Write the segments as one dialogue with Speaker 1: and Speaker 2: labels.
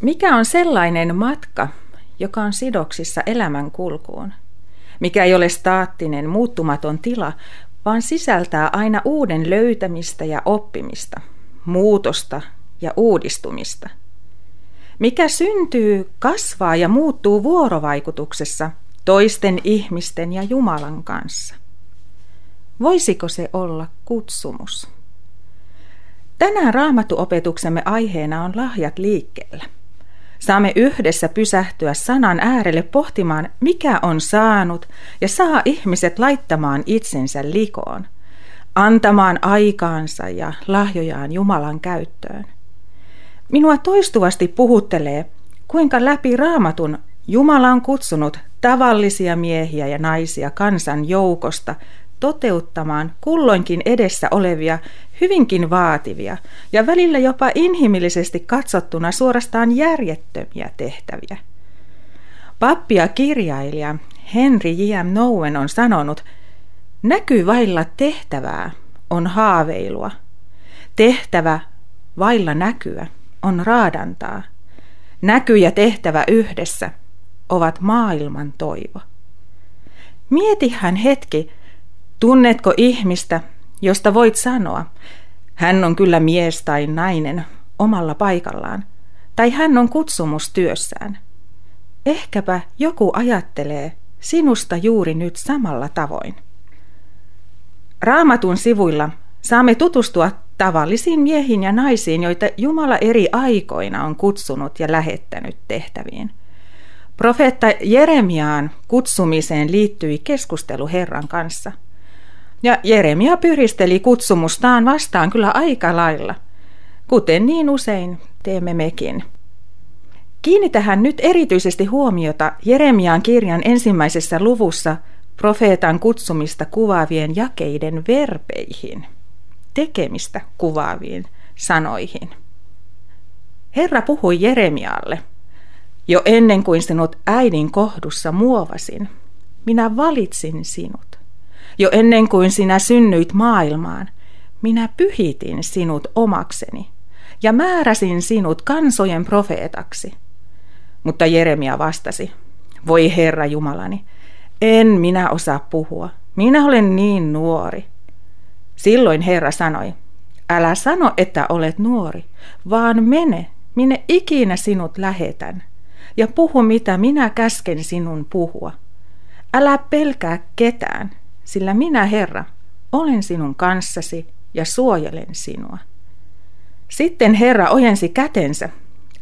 Speaker 1: Mikä on sellainen matka, joka on sidoksissa elämän kulkuun? Mikä ei ole staattinen, muuttumaton tila, vaan sisältää aina uuden löytämistä ja oppimista, muutosta ja uudistumista. Mikä syntyy, kasvaa ja muuttuu vuorovaikutuksessa toisten ihmisten ja Jumalan kanssa. Voisiko se olla kutsumus? Tänään raamattuopetuksemme aiheena on lahjat liikkeellä. Saamme yhdessä pysähtyä sanan äärelle pohtimaan, mikä on saanut ja saa ihmiset laittamaan itsensä likoon, antamaan aikaansa ja lahjojaan Jumalan käyttöön. Minua toistuvasti puhuttelee, kuinka läpi raamatun Jumala on kutsunut tavallisia miehiä ja naisia kansan joukosta toteuttamaan kulloinkin edessä olevia hyvinkin vaativia ja välillä jopa inhimillisesti katsottuna suorastaan järjettömiä tehtäviä. Pappi ja kirjailija Henry J.M. Nowen on sanonut, näky vailla tehtävää on haaveilua. Tehtävä vailla näkyä on raadantaa. Näky ja tehtävä yhdessä ovat maailman toivo. Mietihän hetki, tunnetko ihmistä, josta voit sanoa, hän on kyllä mies tai nainen omalla paikallaan, tai hän on kutsumus työssään. Ehkäpä joku ajattelee sinusta juuri nyt samalla tavoin. Raamatun sivuilla saamme tutustua tavallisiin miehiin ja naisiin, joita Jumala eri aikoina on kutsunut ja lähettänyt tehtäviin. Profeetta Jeremiaan kutsumiseen liittyi keskustelu Herran kanssa – ja Jeremia pyristeli kutsumustaan vastaan kyllä aika lailla, kuten niin usein teemme mekin. Kiinnitähän nyt erityisesti huomiota Jeremiaan kirjan ensimmäisessä luvussa profeetan kutsumista kuvaavien jakeiden verbeihin, tekemistä kuvaaviin sanoihin. Herra puhui Jeremialle, jo ennen kuin sinut äidin kohdussa muovasin, minä valitsin sinut. Jo ennen kuin sinä synnyit maailmaan, minä pyhitin sinut omakseni ja määräsin sinut kansojen profeetaksi. Mutta Jeremia vastasi, voi Herra Jumalani, en minä osaa puhua, minä olen niin nuori. Silloin Herra sanoi, älä sano, että olet nuori, vaan mene, minne ikinä sinut lähetän, ja puhu mitä minä käsken sinun puhua. Älä pelkää ketään, sillä minä, Herra, olen sinun kanssasi ja suojelen sinua. Sitten Herra ojensi kätensä,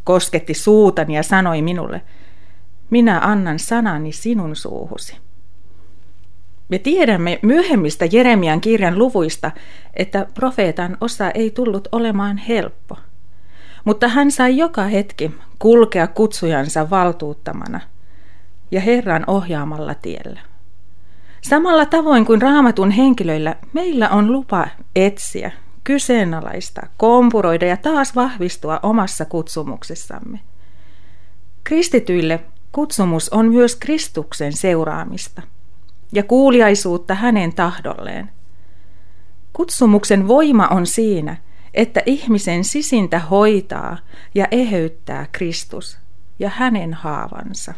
Speaker 1: kosketti suutani ja sanoi minulle, minä annan sanani sinun suuhusi. Me tiedämme myöhemmistä Jeremian kirjan luvuista, että profeetan osa ei tullut olemaan helppo. Mutta hän sai joka hetki kulkea kutsujansa valtuuttamana ja Herran ohjaamalla tiellä. Samalla tavoin kuin raamatun henkilöillä, meillä on lupa etsiä, kyseenalaista, kompuroida ja taas vahvistua omassa kutsumuksessamme. Kristityille kutsumus on myös Kristuksen seuraamista ja kuuliaisuutta hänen tahdolleen. Kutsumuksen voima on siinä, että ihmisen sisintä hoitaa ja eheyttää Kristus ja hänen haavansa.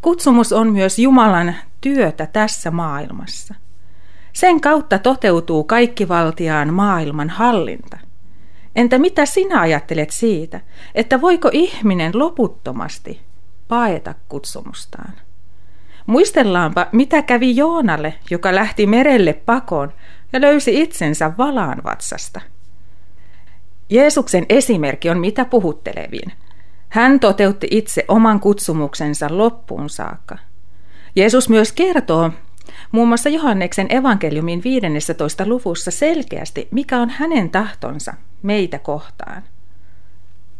Speaker 1: Kutsumus on myös Jumalan työtä tässä maailmassa. Sen kautta toteutuu kaikkivaltiaan maailman hallinta. Entä mitä sinä ajattelet siitä, että voiko ihminen loputtomasti paeta kutsumustaan? Muistellaanpa, mitä kävi Joonalle, joka lähti merelle pakoon ja löysi itsensä valaan vatsasta. Jeesuksen esimerkki on mitä puhuttelevin. Hän toteutti itse oman kutsumuksensa loppuun saakka. Jeesus myös kertoo muun muassa Johanneksen evankeliumin 15. luvussa selkeästi, mikä on hänen tahtonsa meitä kohtaan.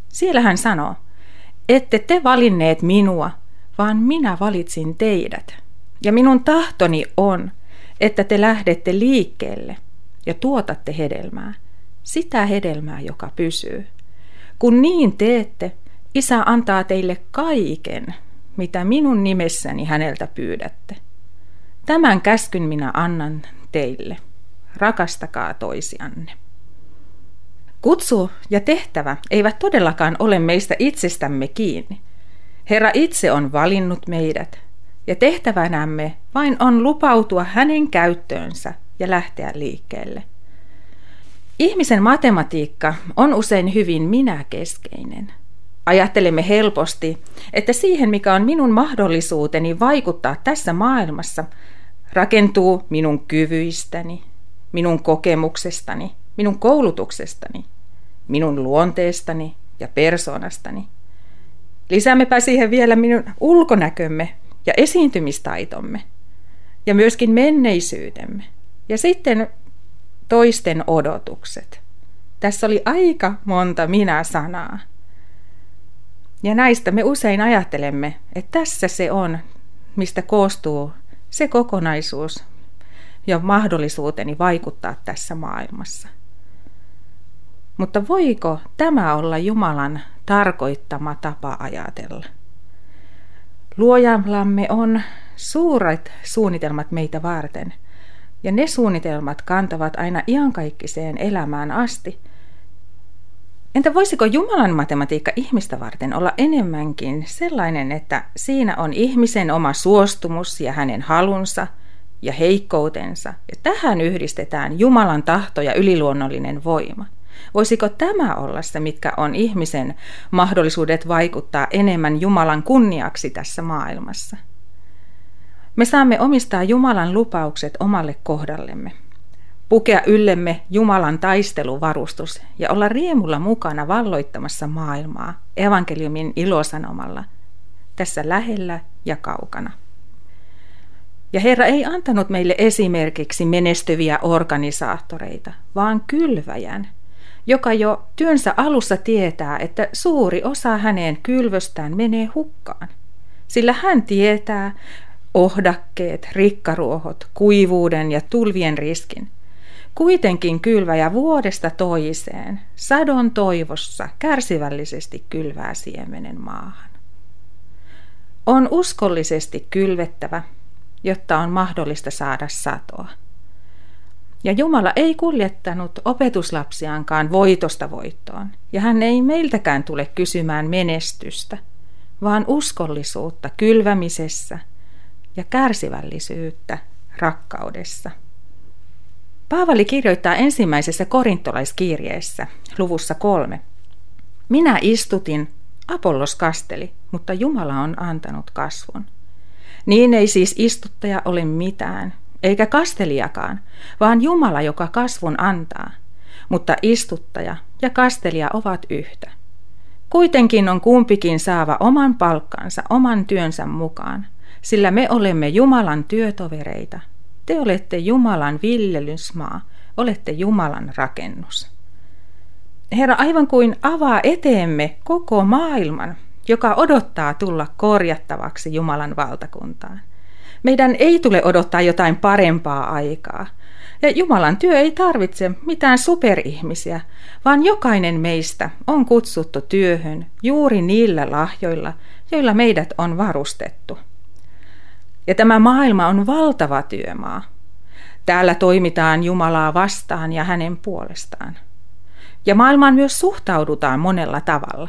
Speaker 1: Siellä hän sanoo, ette te valinneet minua, vaan minä valitsin teidät. Ja minun tahtoni on, että te lähdette liikkeelle ja tuotatte hedelmää, sitä hedelmää, joka pysyy. Kun niin teette, Isä antaa teille kaiken, mitä minun nimessäni häneltä pyydätte. Tämän käskyn minä annan teille. Rakastakaa toisianne. Kutsu ja tehtävä eivät todellakaan ole meistä itsestämme kiinni. Herra itse on valinnut meidät, ja tehtävänämme vain on lupautua hänen käyttöönsä ja lähteä liikkeelle. Ihmisen matematiikka on usein hyvin minäkeskeinen. Ajattelemme helposti, että siihen mikä on minun mahdollisuuteni vaikuttaa tässä maailmassa, rakentuu minun kyvyistäni, minun kokemuksestani, minun koulutuksestani, minun luonteestani ja persoonastani. Lisäämmepä siihen vielä minun ulkonäkömme ja esiintymistaitomme ja myöskin menneisyytemme. Ja sitten toisten odotukset. Tässä oli aika monta minä-sanaa. Ja näistä me usein ajattelemme, että tässä se on, mistä koostuu se kokonaisuus ja mahdollisuuteni vaikuttaa tässä maailmassa. Mutta voiko tämä olla Jumalan tarkoittama tapa ajatella? Luojallamme on suuret suunnitelmat meitä varten, ja ne suunnitelmat kantavat aina iankaikkiseen elämään asti. Entä voisiko Jumalan matematiikka ihmistä varten olla enemmänkin sellainen, että siinä on ihmisen oma suostumus ja hänen halunsa ja heikkoutensa, ja tähän yhdistetään Jumalan tahto ja yliluonnollinen voima – Voisiko tämä olla se, mitkä on ihmisen mahdollisuudet vaikuttaa enemmän Jumalan kunniaksi tässä maailmassa? Me saamme omistaa Jumalan lupaukset omalle kohdallemme, pukea yllemme Jumalan taisteluvarustus ja olla riemulla mukana valloittamassa maailmaa evankeliumin ilosanomalla tässä lähellä ja kaukana. Ja Herra ei antanut meille esimerkiksi menestyviä organisaattoreita, vaan kylväjän – joka jo työnsä alussa tietää, että suuri osa hänen kylvöstään menee hukkaan. Sillä hän tietää ohdakkeet, rikkaruohot, kuivuuden ja tulvien riskin. Kuitenkin kylväjä vuodesta toiseen, sadon toivossa, kärsivällisesti kylvää siemenen maahan. On uskollisesti kylvettävä, jotta on mahdollista saada satoa. Ja Jumala ei kuljettanut opetuslapsiaankaan voitosta voittoon, ja hän ei meiltäkään tule kysymään menestystä, vaan uskollisuutta kylvämisessä ja kärsivällisyyttä rakkaudessa. Paavali kirjoittaa ensimmäisessä korintolaiskirjeessä, luvussa kolme. Minä istutin, Apollos kasteli, mutta Jumala on antanut kasvun. Niin ei siis istuttaja ole mitään, eikä kastelijakaan, vaan Jumala, joka kasvun antaa. Mutta istuttaja ja kastelija ovat yhtä. Kuitenkin on kumpikin saava oman palkkansa oman työnsä mukaan, sillä me olemme Jumalan työtovereita. Te olette Jumalan viljelysmaa, olette Jumalan rakennus. Herra aivan kuin avaa eteemme koko maailman, joka odottaa tulla korjattavaksi Jumalan valtakuntaan. Meidän ei tule odottaa jotain parempaa aikaa. Ja Jumalan työ ei tarvitse mitään superihmisiä, vaan jokainen meistä on kutsuttu työhön juuri niillä lahjoilla, joilla meidät on varustettu. Ja tämä maailma on valtava työmaa. Täällä toimitaan Jumalaa vastaan ja hänen puolestaan. Ja maailmaan myös suhtaudutaan monella tavalla.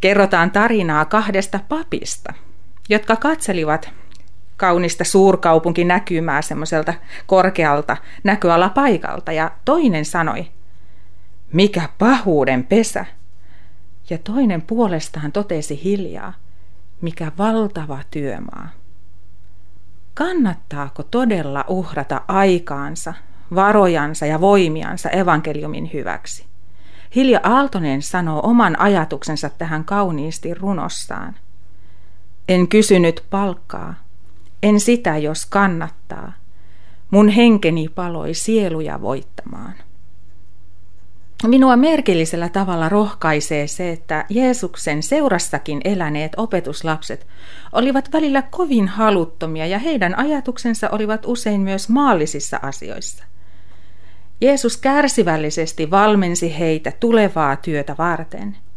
Speaker 1: Kerrotaan tarinaa kahdesta papista, jotka katselivat kaunista suurkaupunkinäkymää semmoiselta korkealta näköalapaikalta ja toinen sanoi, mikä pahuuden pesä. Ja toinen puolestaan totesi hiljaa, mikä valtava työmaa. Kannattaako todella uhrata aikaansa, varojansa ja voimiansa evankeliumin hyväksi? Hilja Aaltonen sanoo oman ajatuksensa tähän kauniisti runossaan. En kysynyt palkkaa, en sitä, jos kannattaa. Mun henkeni paloi sieluja voittamaan. Minua merkillisellä tavalla rohkaisee se, että Jeesuksen seurassakin eläneet opetuslapset olivat välillä kovin haluttomia ja heidän ajatuksensa olivat usein myös maallisissa asioissa. Jeesus kärsivällisesti valmensi heitä tulevaa työtä varten –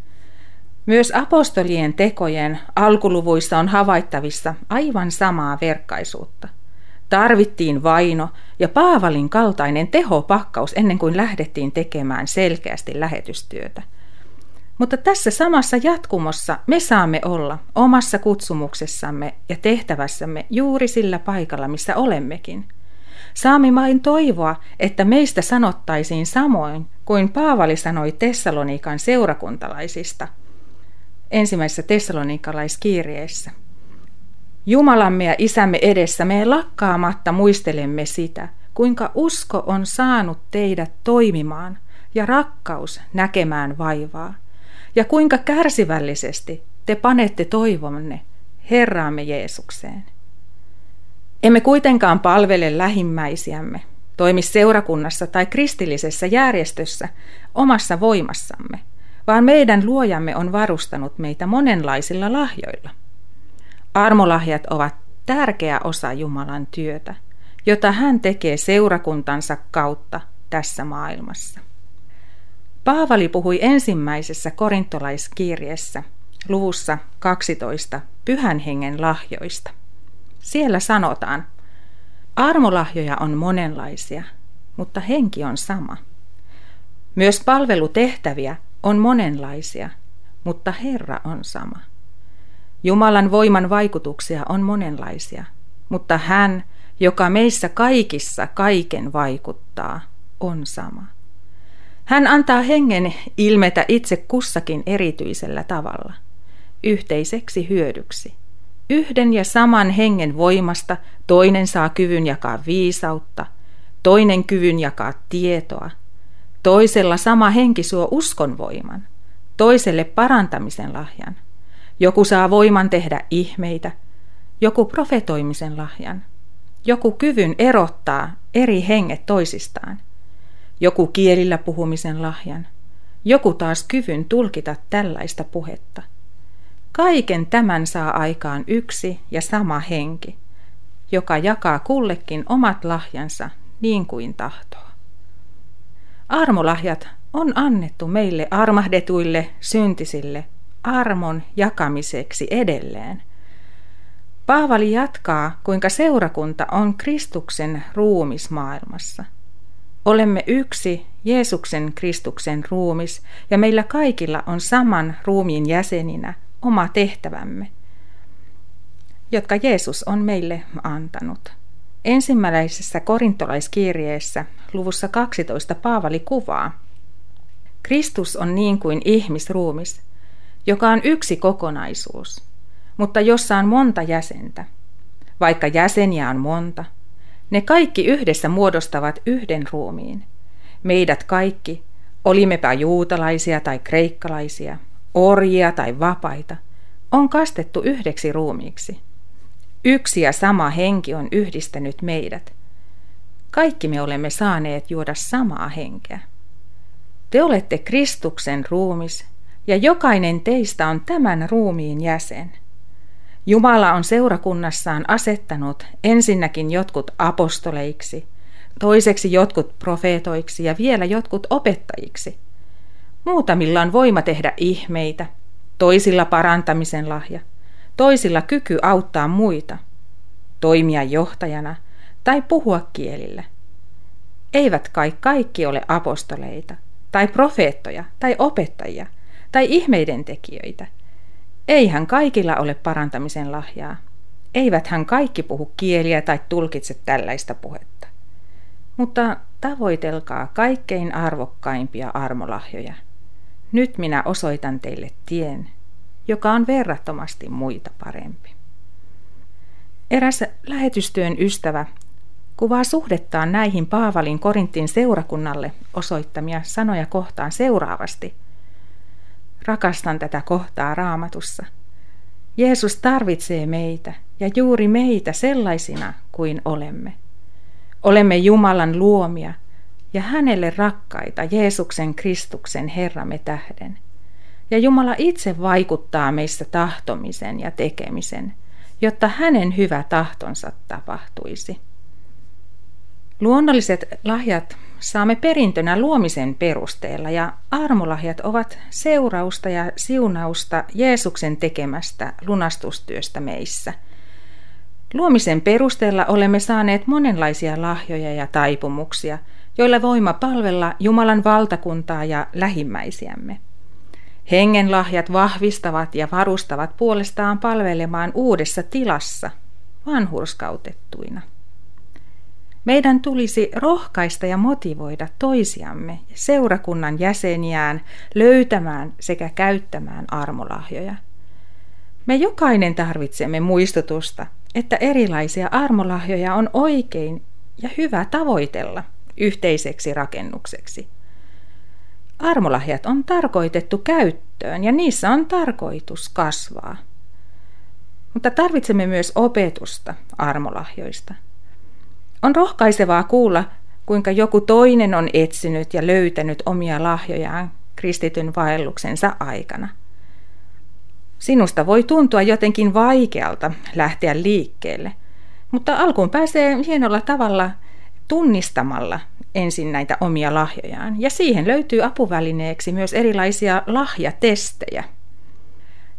Speaker 1: myös apostolien tekojen alkuluvuissa on havaittavissa aivan samaa verkkaisuutta. Tarvittiin vaino ja Paavalin kaltainen tehopakkaus ennen kuin lähdettiin tekemään selkeästi lähetystyötä. Mutta tässä samassa jatkumossa me saamme olla omassa kutsumuksessamme ja tehtävässämme juuri sillä paikalla, missä olemmekin. Saamme vain toivoa, että meistä sanottaisiin samoin kuin Paavali sanoi Tessalonikan seurakuntalaisista ensimmäisessä tessalonikalaiskirjeessä. Jumalamme ja Isämme edessä me lakkaamatta muistelemme sitä, kuinka usko on saanut teidät toimimaan ja rakkaus näkemään vaivaa, ja kuinka kärsivällisesti te panette toivonne Herraamme Jeesukseen. Emme kuitenkaan palvele lähimmäisiämme, toimi seurakunnassa tai kristillisessä järjestössä omassa voimassamme, vaan meidän luojamme on varustanut meitä monenlaisilla lahjoilla. Armolahjat ovat tärkeä osa Jumalan työtä, jota hän tekee seurakuntansa kautta tässä maailmassa. Paavali puhui ensimmäisessä korintolaiskirjeessä luvussa 12 pyhän hengen lahjoista. Siellä sanotaan, armolahjoja on monenlaisia, mutta henki on sama. Myös palvelutehtäviä on monenlaisia, mutta Herra on sama. Jumalan voiman vaikutuksia on monenlaisia, mutta hän, joka meissä kaikissa kaiken vaikuttaa, on sama. Hän antaa hengen ilmetä itse kussakin erityisellä tavalla, yhteiseksi hyödyksi. Yhden ja saman hengen voimasta toinen saa kyvyn jakaa viisautta, toinen kyvyn jakaa tietoa, toisella sama henki suo uskon voiman, toiselle parantamisen lahjan – joku saa voiman tehdä ihmeitä, joku profetoimisen lahjan, joku kyvyn erottaa eri henget toisistaan, joku kielillä puhumisen lahjan, joku taas kyvyn tulkita tällaista puhetta. Kaiken tämän saa aikaan yksi ja sama henki, joka jakaa kullekin omat lahjansa niin kuin tahtoo. Armolahjat on annettu meille armahdetuille syntisille armon jakamiseksi edelleen. Paavali jatkaa, kuinka seurakunta on Kristuksen ruumis maailmassa. Olemme yksi Jeesuksen Kristuksen ruumis ja meillä kaikilla on saman ruumiin jäseninä oma tehtävämme, jotka Jeesus on meille antanut. Ensimmäisessä korintolaiskirjeessä luvussa 12 Paavali kuvaa, Kristus on niin kuin ihmisruumis, joka on yksi kokonaisuus, mutta jossa on monta jäsentä. Vaikka jäseniä on monta, ne kaikki yhdessä muodostavat yhden ruumiin. Meidät kaikki, olimmepa juutalaisia tai kreikkalaisia, orjia tai vapaita, on kastettu yhdeksi ruumiiksi. Yksi ja sama henki on yhdistänyt meidät. Kaikki me olemme saaneet juoda samaa henkeä. Te olette Kristuksen ruumis ja jokainen teistä on tämän ruumiin jäsen. Jumala on seurakunnassaan asettanut ensinnäkin jotkut apostoleiksi, toiseksi jotkut profeetoiksi ja vielä jotkut opettajiksi. Muutamilla on voima tehdä ihmeitä, toisilla parantamisen lahja, toisilla kyky auttaa muita, toimia johtajana tai puhua kielillä. Eivät kai kaikki ole apostoleita, tai profeettoja, tai opettajia – tai ihmeiden tekijöitä. Eihän kaikilla ole parantamisen lahjaa. Eiväthän kaikki puhu kieliä tai tulkitse tällaista puhetta. Mutta tavoitelkaa kaikkein arvokkaimpia armolahjoja. Nyt minä osoitan teille tien, joka on verrattomasti muita parempi. Eräs lähetystyön ystävä kuvaa suhdettaan näihin Paavalin Korintin seurakunnalle osoittamia sanoja kohtaan seuraavasti – Rakastan tätä kohtaa raamatussa. Jeesus tarvitsee meitä ja juuri meitä sellaisina kuin olemme. Olemme Jumalan luomia ja hänelle rakkaita Jeesuksen Kristuksen Herramme tähden. Ja Jumala itse vaikuttaa meissä tahtomisen ja tekemisen, jotta hänen hyvä tahtonsa tapahtuisi. Luonnolliset lahjat saamme perintönä luomisen perusteella ja armolahjat ovat seurausta ja siunausta Jeesuksen tekemästä lunastustyöstä meissä. Luomisen perusteella olemme saaneet monenlaisia lahjoja ja taipumuksia, joilla voima palvella Jumalan valtakuntaa ja lähimmäisiämme. Hengenlahjat vahvistavat ja varustavat puolestaan palvelemaan uudessa tilassa, vanhurskautettuina. Meidän tulisi rohkaista ja motivoida toisiamme ja seurakunnan jäseniään löytämään sekä käyttämään armolahjoja. Me jokainen tarvitsemme muistutusta, että erilaisia armolahjoja on oikein ja hyvä tavoitella yhteiseksi rakennukseksi. Armolahjat on tarkoitettu käyttöön ja niissä on tarkoitus kasvaa. Mutta tarvitsemme myös opetusta armolahjoista – on rohkaisevaa kuulla, kuinka joku toinen on etsinyt ja löytänyt omia lahjojaan kristityn vaelluksensa aikana. Sinusta voi tuntua jotenkin vaikealta lähteä liikkeelle, mutta alkuun pääsee hienolla tavalla tunnistamalla ensin näitä omia lahjojaan. Ja siihen löytyy apuvälineeksi myös erilaisia lahjatestejä.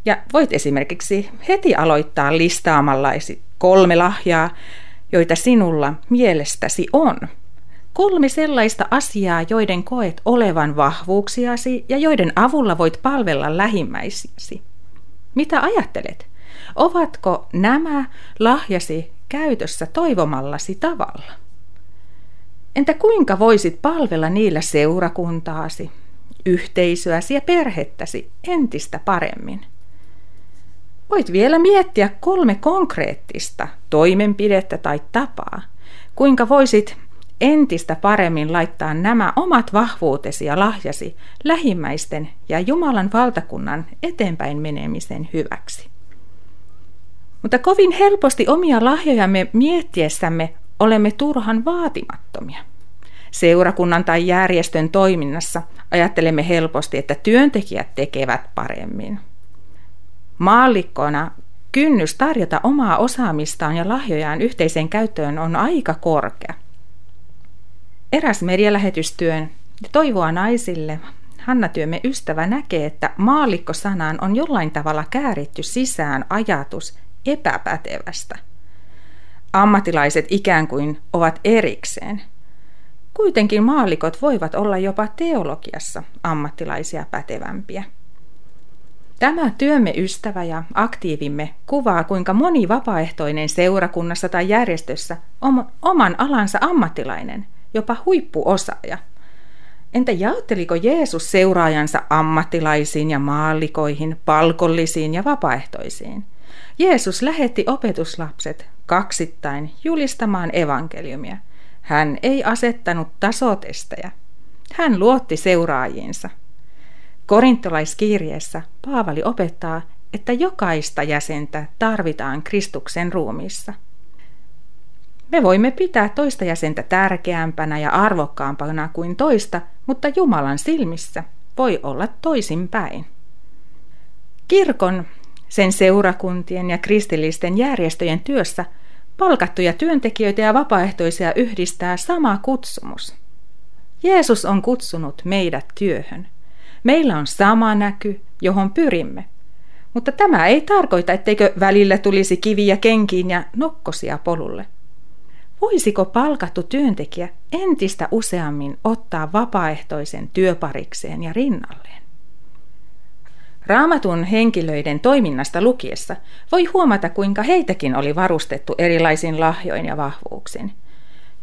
Speaker 1: Ja voit esimerkiksi heti aloittaa listaamalla kolme lahjaa, joita sinulla mielestäsi on. Kolme sellaista asiaa, joiden koet olevan vahvuuksiasi ja joiden avulla voit palvella lähimmäisiäsi. Mitä ajattelet? Ovatko nämä lahjasi käytössä toivomallasi tavalla? Entä kuinka voisit palvella niillä seurakuntaasi, yhteisöäsi ja perhettäsi entistä paremmin? Voit vielä miettiä kolme konkreettista toimenpidettä tai tapaa, kuinka voisit entistä paremmin laittaa nämä omat vahvuutesi ja lahjasi lähimmäisten ja Jumalan valtakunnan eteenpäin menemisen hyväksi. Mutta kovin helposti omia lahjojamme miettiessämme olemme turhan vaatimattomia. Seurakunnan tai järjestön toiminnassa ajattelemme helposti, että työntekijät tekevät paremmin – Maallikkona kynnys tarjota omaa osaamistaan ja lahjojaan yhteiseen käyttöön on aika korkea. Eräs medialähetystyön toivoa naisille Hanna-työmme ystävä näkee, että maallikko-sanaan on jollain tavalla kääritty sisään ajatus epäpätevästä. Ammattilaiset ikään kuin ovat erikseen. Kuitenkin maallikot voivat olla jopa teologiassa ammattilaisia pätevämpiä. Tämä työmme ystävä ja aktiivimme kuvaa, kuinka moni vapaaehtoinen seurakunnassa tai järjestössä on oman alansa ammattilainen, jopa huippuosaaja. Entä jaotteliko Jeesus seuraajansa ammattilaisiin ja maallikoihin, palkollisiin ja vapaaehtoisiin? Jeesus lähetti opetuslapset kaksittain julistamaan evankeliumia. Hän ei asettanut tasotestejä. Hän luotti seuraajiinsa – Korintolaiskirjeessä Paavali opettaa, että jokaista jäsentä tarvitaan Kristuksen ruumiissa. Me voimme pitää toista jäsentä tärkeämpänä ja arvokkaampana kuin toista, mutta Jumalan silmissä voi olla toisinpäin. Kirkon, sen seurakuntien ja kristillisten järjestöjen työssä palkattuja työntekijöitä ja vapaaehtoisia yhdistää sama kutsumus. Jeesus on kutsunut meidät työhön – Meillä on sama näky, johon pyrimme. Mutta tämä ei tarkoita, etteikö välillä tulisi kiviä kenkiin ja nokkosia polulle. Voisiko palkattu työntekijä entistä useammin ottaa vapaaehtoisen työparikseen ja rinnalleen? Raamatun henkilöiden toiminnasta lukiessa voi huomata, kuinka heitäkin oli varustettu erilaisin lahjoin ja vahvuuksin –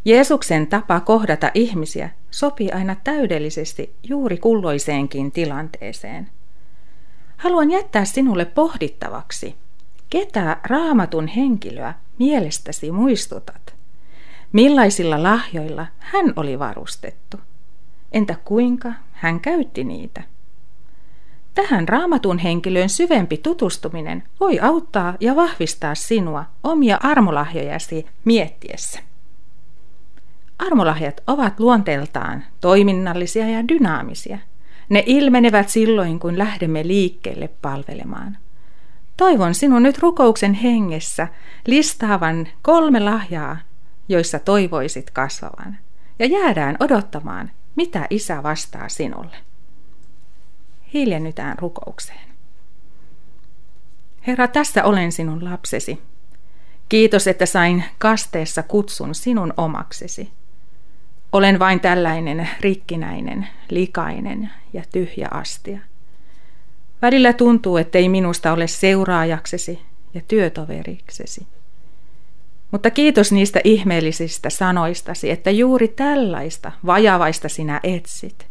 Speaker 1: Jeesuksen tapa kohdata ihmisiä sopii aina täydellisesti juuri kulloiseenkin tilanteeseen. Haluan jättää sinulle pohdittavaksi, ketä raamatun henkilöä mielestäsi muistutat? Millaisilla lahjoilla hän oli varustettu? Entä kuinka hän käytti niitä? Tähän raamatun henkilöön syvempi tutustuminen voi auttaa ja vahvistaa sinua omia armolahjojasi miettiessä. Armolahjat ovat luonteeltaan toiminnallisia ja dynaamisia. Ne ilmenevät silloin, kun lähdemme liikkeelle palvelemaan. Toivon sinun nyt rukouksen hengessä listaavan kolme lahjaa, joissa toivoisit kasvavan, ja jäädään odottamaan, mitä isä vastaa sinulle. Hiljennytään rukoukseen. Herra, tässä olen sinun lapsesi. Kiitos, että sain kasteessa kutsun sinun omaksesi. Olen vain tällainen rikkinäinen, likainen ja tyhjä astia. Välillä tuntuu, ettei minusta ole seuraajaksesi ja työtoveriksesi. Mutta kiitos niistä ihmeellisistä sanoistasi, että juuri tällaista vajavaista sinä etsit,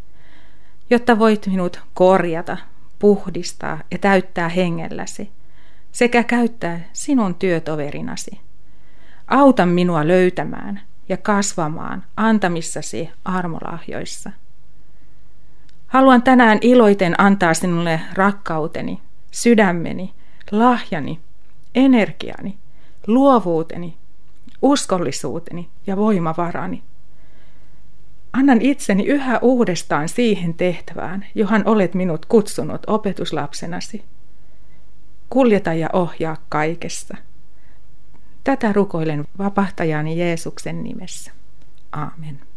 Speaker 1: jotta voit minut korjata, puhdistaa ja täyttää hengelläsi sekä käyttää sinun työtoverinasi. Auta minua löytämään ja kasvamaan antamissasi armolahjoissa. Haluan tänään iloiten antaa sinulle rakkauteni, sydämeni, lahjani, energiani, luovuuteni, uskollisuuteni ja voimavarani. Annan itseni yhä uudestaan siihen tehtävään, johon olet minut kutsunut opetuslapsenasi. Kuljeta ja ohjaa kaikessa. Tätä rukoilen vapahtajani Jeesuksen nimessä. Aamen.